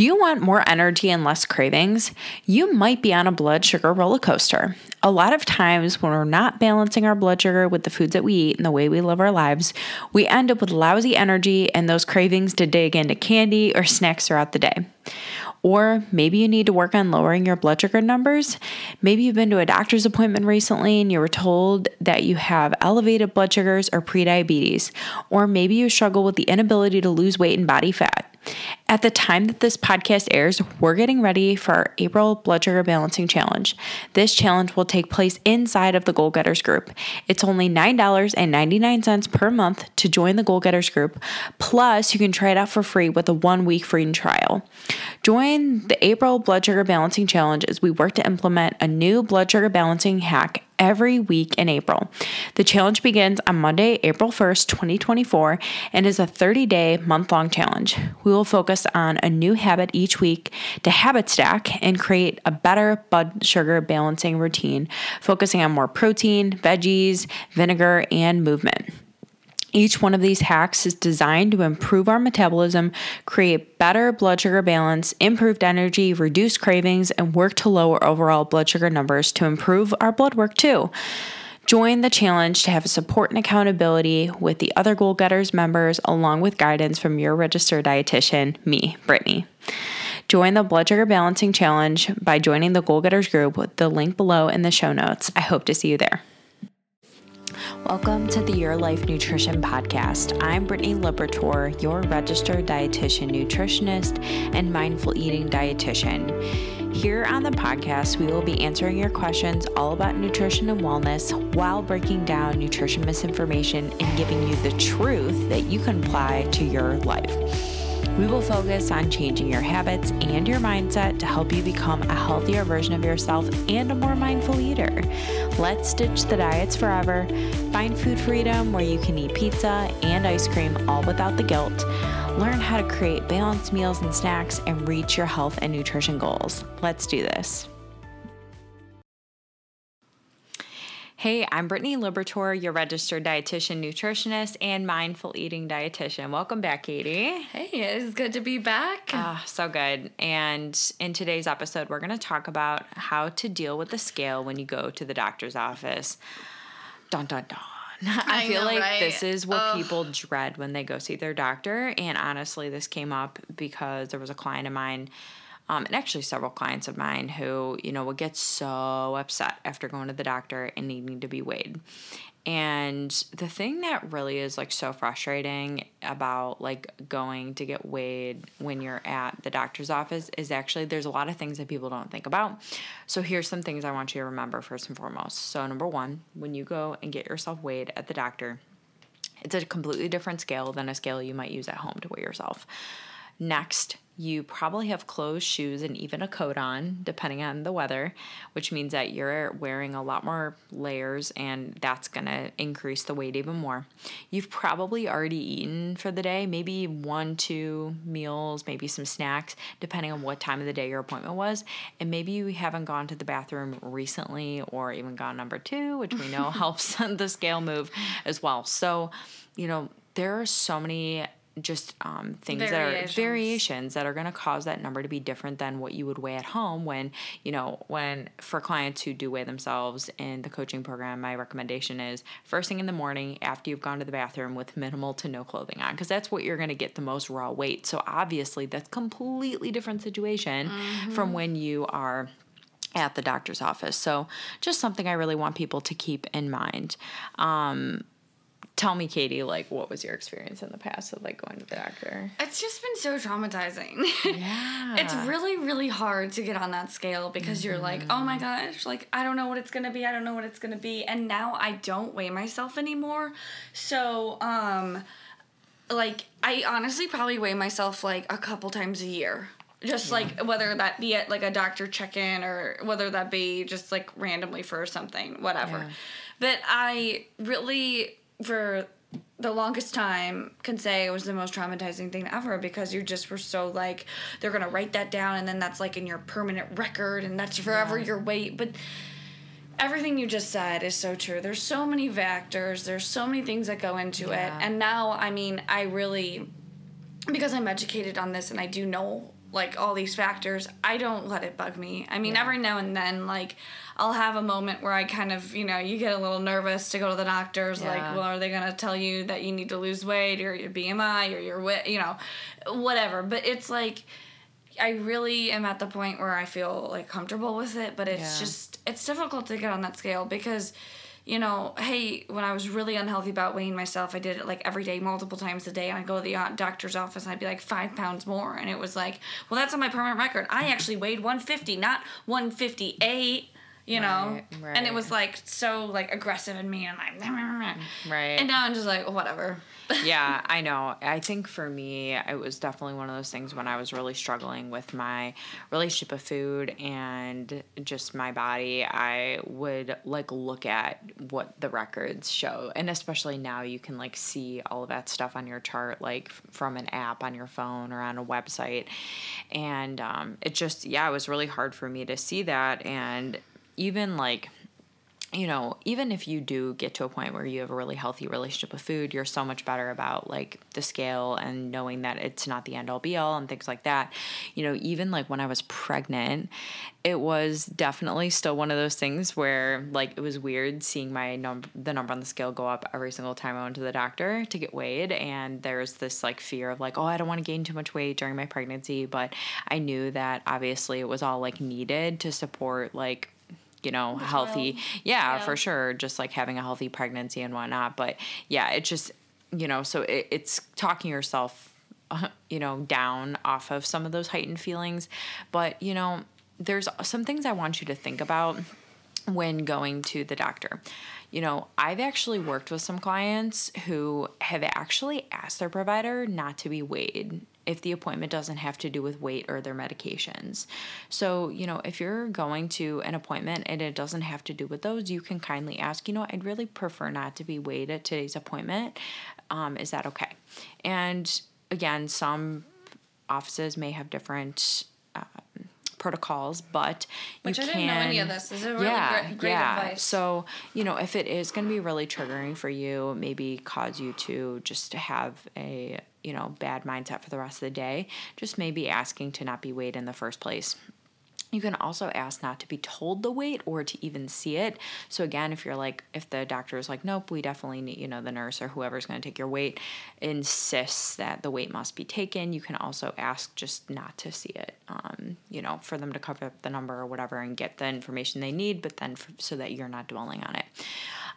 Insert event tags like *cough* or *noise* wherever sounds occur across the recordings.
Do you want more energy and less cravings? You might be on a blood sugar roller coaster. A lot of times, when we're not balancing our blood sugar with the foods that we eat and the way we live our lives, we end up with lousy energy and those cravings to dig into candy or snacks throughout the day. Or maybe you need to work on lowering your blood sugar numbers. Maybe you've been to a doctor's appointment recently and you were told that you have elevated blood sugars or prediabetes. Or maybe you struggle with the inability to lose weight and body fat. At the time that this podcast airs, we're getting ready for our April Blood Sugar Balancing Challenge. This challenge will take place inside of the Goal Getters group. It's only $9.99 per month to join the Goal Getters group, plus, you can try it out for free with a one week free trial. Join the April Blood Sugar Balancing Challenge is we work to implement a new blood sugar balancing hack every week in April. The challenge begins on Monday, April 1st, 2024, and is a 30 day, month long challenge. We will focus on a new habit each week to habit stack and create a better blood sugar balancing routine, focusing on more protein, veggies, vinegar, and movement. Each one of these hacks is designed to improve our metabolism, create better blood sugar balance, improved energy, reduce cravings, and work to lower overall blood sugar numbers to improve our blood work too. Join the challenge to have support and accountability with the other Goal Getters members, along with guidance from your registered dietitian, me, Brittany. Join the Blood Sugar Balancing Challenge by joining the Goal Getters group with the link below in the show notes. I hope to see you there. Welcome to the Your Life Nutrition Podcast. I'm Brittany Libertor, your registered dietitian, nutritionist, and mindful eating dietitian. Here on the podcast, we will be answering your questions all about nutrition and wellness while breaking down nutrition misinformation and giving you the truth that you can apply to your life. We will focus on changing your habits and your mindset to help you become a healthier version of yourself and a more mindful eater. Let's ditch the diets forever, find food freedom where you can eat pizza and ice cream all without the guilt. Learn how to create balanced meals and snacks and reach your health and nutrition goals. Let's do this. Hey, I'm Brittany Libertor, your registered dietitian, nutritionist, and mindful eating dietitian. Welcome back, Katie. Hey, it's good to be back. Ah, so good. And in today's episode, we're going to talk about how to deal with the scale when you go to the doctor's office. Dun dun dun. I, I feel know, like right? this is what Ugh. people dread when they go see their doctor. And honestly, this came up because there was a client of mine, um, and actually several clients of mine, who, you know, would get so upset after going to the doctor and needing to be weighed. And the thing that really is like so frustrating about like going to get weighed when you're at the doctor's office is actually there's a lot of things that people don't think about. So here's some things I want you to remember first and foremost. So number 1, when you go and get yourself weighed at the doctor, it's a completely different scale than a scale you might use at home to weigh yourself. Next, you probably have clothes, shoes, and even a coat on, depending on the weather, which means that you're wearing a lot more layers and that's gonna increase the weight even more. You've probably already eaten for the day, maybe one, two meals, maybe some snacks, depending on what time of the day your appointment was. And maybe you haven't gone to the bathroom recently or even gone number two, which we know *laughs* helps *laughs* the scale move as well. So, you know, there are so many just um, things that are Variations. variations that are going to cause that number to be different than what you would weigh at home when you know when for clients who do weigh themselves in the coaching program my recommendation is first thing in the morning after you've gone to the bathroom with minimal to no clothing on because that's what you're going to get the most raw weight so obviously that's completely different situation from when you are at the doctor's office. So, just something I really want people to keep in mind. Um, tell me, Katie, like, what was your experience in the past of like going to the doctor? It's just been so traumatizing. *laughs* Yeah. it's really, really hard to get on that scale because you're like, oh my gosh, like, I don't know what it's gonna be. I don't know what it's gonna be. And now I don't weigh myself anymore. So, um, like, I honestly probably weigh myself like a couple times a year. Just like whether that be at like a doctor check in or whether that be just like randomly for something, whatever. Yeah. But I really, for the longest time, can say it was the most traumatizing thing ever because you just were so like, they're gonna write that down and then that's like in your permanent record and that's forever your weight. But everything you just said is so true. There's so many factors, there's so many things that go into Yeah. it. And now, I mean, I really, because I'm educated on this and I do know like all these factors, I don't let it bug me. I mean, Yeah. every now and then, like, I'll have a moment where I kind of, you know, you get a little nervous to go to the doctors. Like, well, are they going to tell you that you need to lose weight or your BMI or your weight, you know, whatever. But it's like, I really am at the point where I feel like comfortable with it, but it's Yeah. just, it's difficult to get on that scale because you know, hey, when I was really unhealthy about weighing myself, I did it like every day, multiple times a day. And I'd go to the uh, doctor's office and I'd be like five pounds more. And it was like, well, that's on my permanent record. I actually weighed 150, not 158, you know? Right, And it was like so like aggressive in me. And like, Right. and now I'm just like, whatever. *laughs* yeah, I know. I think for me, it was definitely one of those things when I was really struggling with my relationship with food and just my body. I would like look at what the records show, and especially now you can like see all of that stuff on your chart, like from an app on your phone or on a website, and um, it just yeah, it was really hard for me to see that, and even like you know, even if you do get to a point where you have a really healthy relationship with food, you're so much better about like the scale and knowing that it's not the end all be all and things like that. You know, even like when I was pregnant, it was definitely still one of those things where like it was weird seeing my number the number on the scale go up every single time I went to the doctor to get weighed and there's this like fear of like oh I don't want to gain too much weight during my pregnancy but I knew that obviously it was all like needed to support like you know, healthy. Yeah, Yeah. for sure. Just like having a healthy pregnancy and whatnot. But yeah, it just, you know, so it, it's talking yourself, uh, *laughs* you know, down off of some of those heightened feelings. But, you know, there's some things I want you to think about when going to the doctor. You know, I've actually worked with some clients who have actually asked their provider not to be weighed if the appointment doesn't have to do with weight or their medications. So, you know, if you're going to an appointment and it doesn't have to do with those, you can kindly ask, you know, I'd really prefer not to be weighed at today's appointment. Um, is that okay? And again, some offices may have different um, protocols, but Which you I can. didn't know any of this. This is really great- great advice. So, you know, if it is going to be really triggering for you, maybe cause you to just have a, you know, bad mindset for the rest of the day, just maybe asking to not be weighed in the first place. You can also ask not to be told the weight or to even see it. So again, if you're like, if the doctor is like, nope, we definitely need, you know, the nurse or whoever's going to take your weight insists that the weight must be taken, you can also ask just not to see it. Um, you know, for them to cover up the number or whatever and get the information they need, but then for, so that you're not dwelling on it.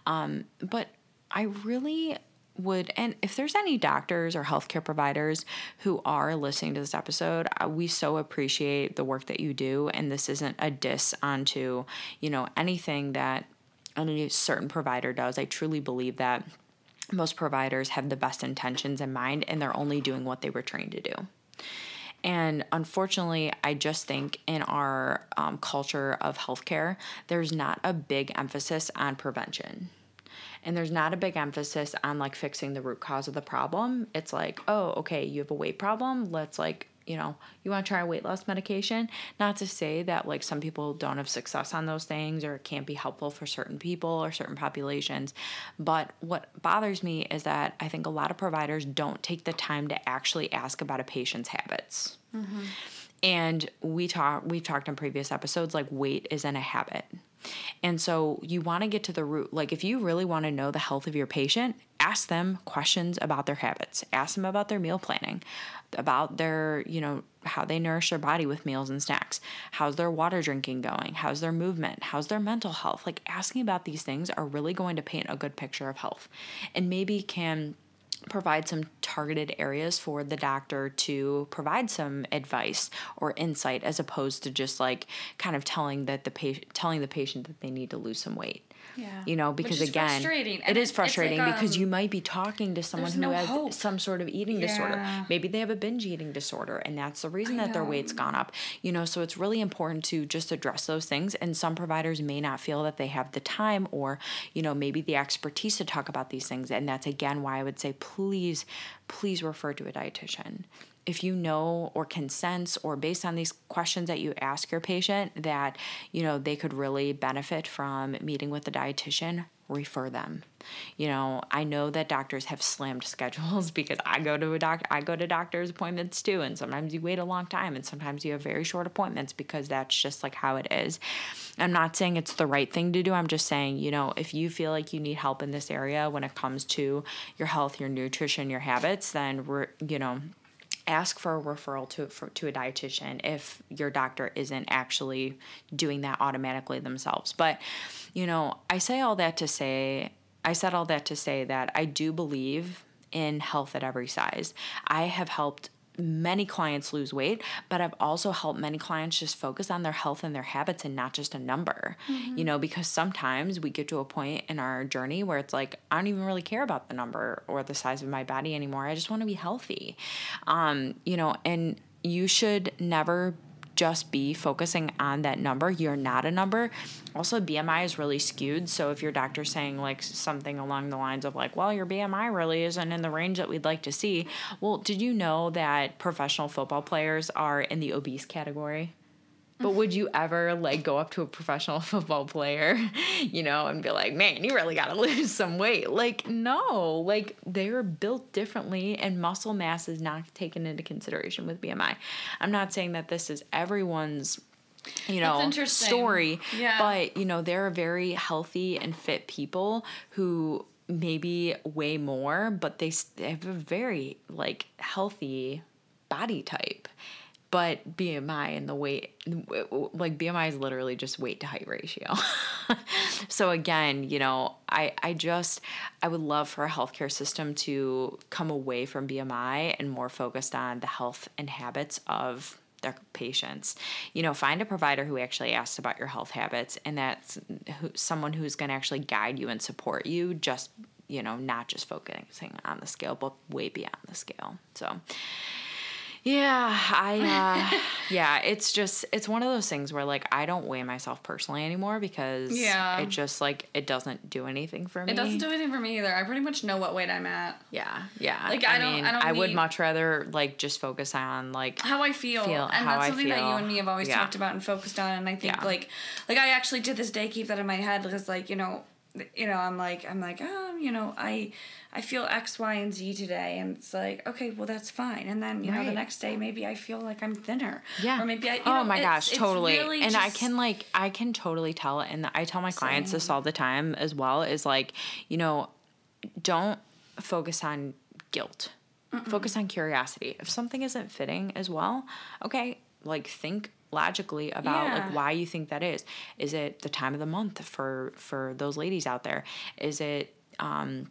Um, but I really would, and if there's any doctors or healthcare providers who are listening to this episode, uh, we so appreciate the work that you do. And this isn't a diss onto, you know, anything that any certain provider does. I truly believe that most providers have the best intentions in mind and they're only doing what they were trained to do. And unfortunately, I just think in our um, culture of healthcare, there's not a big emphasis on prevention. And there's not a big emphasis on like fixing the root cause of the problem. It's like, oh, okay, you have a weight problem. Let's like, you know, you want to try a weight loss medication. Not to say that like some people don't have success on those things or it can't be helpful for certain people or certain populations. But what bothers me is that I think a lot of providers don't take the time to actually ask about a patient's habits. Mm-hmm. And we talk we've talked in previous episodes like weight isn't a habit. And so you want to get to the root. Like if you really want to know the health of your patient, ask them questions about their habits. Ask them about their meal planning, about their, you know, how they nourish their body with meals and snacks. How's their water drinking going? How's their movement? How's their mental health? Like asking about these things are really going to paint a good picture of health. And maybe can provide some targeted areas for the doctor to provide some advice or insight as opposed to just like kind of telling that the patient telling the patient that they need to lose some weight. Yeah. You know, because again, frustrating. it And is it's like, frustrating because um, you might be talking to someone who no has hope. some sort of eating disorder. Maybe they have a binge eating disorder and that's the reason I that their weight's gone up. You know, so it's really important to just address those things and some providers may not feel that they have the time or, you know, maybe the expertise to talk about these things and that's again why I would say please please refer to a dietitian. If you know or can sense or based on these questions that you ask your patient that you know they could really benefit from meeting with a dietitian refer them. You know, I know that doctors have slammed *laughs* schedules because I go to a doc I go to doctor's appointments too and sometimes you wait a long time and sometimes you have very short appointments because that's just like how it is. I'm not saying it's the right thing to do. I'm just saying, you know, if you feel like you need help in this area when it comes to your health, your nutrition, your habits, then you know, ask for a referral to for, to a dietitian if your doctor isn't actually doing that automatically themselves. But you know, I say all that to say I said all that to say that I do believe in health at every size. I have helped many clients lose weight, but I've also helped many clients just focus on their health and their habits and not just a number. Mm-hmm. You know, because sometimes we get to a point in our journey where it's like, I don't even really care about the number or the size of my body anymore. I just want to be healthy. Um, you know, and you should never just be focusing on that number. You're not a number. Also, BMI is really skewed. So if your doctor's saying like something along the lines of like, well, your BMI really isn't in the range that we'd like to see, well, did you know that professional football players are in the obese category? But would you ever like go up to a professional *laughs* football player, you know, and be like, man, you really got to *laughs* lose some weight? Like, no, like they're built differently and muscle mass is not taken into consideration with BMI. I'm not saying that this is everyone's you know story yeah. but you know there are very healthy and fit people who maybe weigh more but they, they have a very like healthy body type but BMI and the weight, like BMI is literally just weight to height ratio. *laughs* so again, you know, I, I just, I would love for a healthcare system to come away from BMI and more focused on the health and habits of their patients. You know, find a provider who actually asks about your health habits and that's who, someone who's going to actually guide you and support you just, you know, not just focusing on the scale, but way beyond the scale. So, yeah, I uh *laughs* yeah, it's just it's one of those things where like I don't weigh myself personally anymore because yeah. it just like it doesn't do anything for me. It doesn't do anything for me either. I pretty much know what weight I'm at. Yeah. Yeah. Like I, I don't mean, I don't I would much rather like just focus on like how I feel. feel and that's something that you and me have always yeah. talked about and focused on and I think yeah. like like I actually to this day keep that in my head because like, you know, you know, I'm like I'm like, oh, you know, I I feel X, Y, and Z today, and it's like, okay, well that's fine. And then you right. know the next day maybe I feel like I'm thinner. Yeah. Or maybe I. oh know, my it's, gosh, it's totally. Really and I can like I can totally tell, and I tell my clients Same. this all the time as well. Is like, you know, don't focus on guilt. Mm-mm. Focus on curiosity. If something isn't fitting as well, okay, like think logically about yeah. like why you think that is. Is it the time of the month for for those ladies out there? Is it um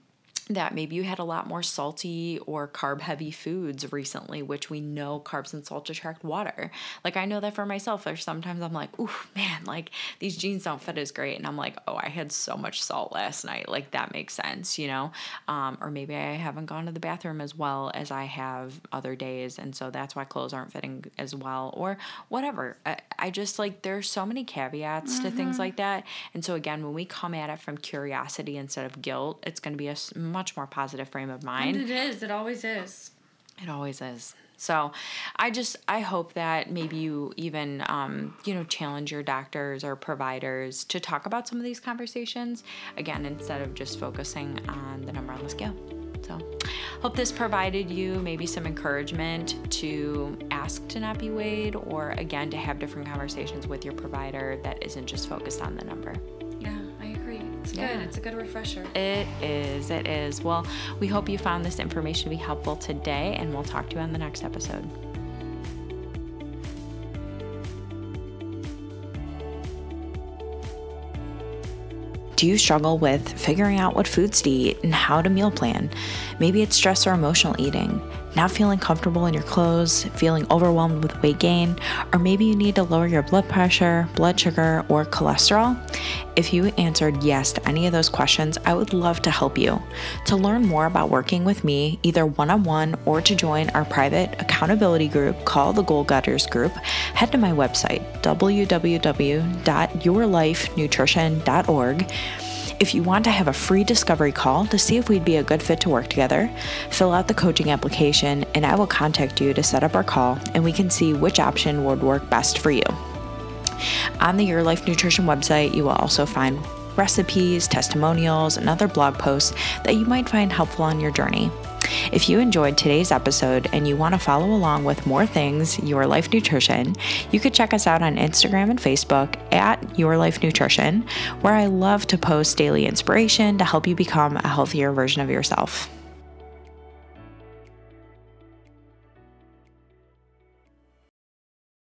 that maybe you had a lot more salty or carb heavy foods recently, which we know carbs and salt attract water. Like I know that for myself. There's sometimes I'm like, ooh, man, like these jeans don't fit as great. And I'm like, oh, I had so much salt last night. Like that makes sense, you know? Um, or maybe I haven't gone to the bathroom as well as I have other days. And so that's why clothes aren't fitting as well or whatever. I, I just like, there's so many caveats mm-hmm. to things mm-hmm. like that. And so again, when we come at it from curiosity instead of guilt, it's going to be a much more positive frame of mind. And it is. It always is. It always is. So I just I hope that maybe you even um, you know challenge your doctors or providers to talk about some of these conversations again instead of just focusing on the number on the scale. So hope this provided you maybe some encouragement to ask to not be weighed or again to have different conversations with your provider that isn't just focused on the number. Yeah, I agree. It's yeah. good. It's a good refresher. It is. It is. Well, we hope you found this information to be helpful today, and we'll talk to you on the next episode. Do you struggle with figuring out what foods to eat and how to meal plan? Maybe it's stress or emotional eating not feeling comfortable in your clothes, feeling overwhelmed with weight gain, or maybe you need to lower your blood pressure, blood sugar, or cholesterol? If you answered yes to any of those questions, I would love to help you. To learn more about working with me, either one on one or to join our private accountability group called the Goal Getters Group, head to my website, www.yourlifenutrition.org If you want to have a free discovery call to see if we'd be a good fit to work together, fill out the coaching application and I will contact you to set up our call and we can see which option would work best for you. On the Your Life Nutrition website, you will also find recipes, testimonials, and other blog posts that you might find helpful on your journey. If you enjoyed today's episode and you want to follow along with more things Your Life Nutrition, you could check us out on Instagram and Facebook at Your Life Nutrition, where I love to post daily inspiration to help you become a healthier version of yourself.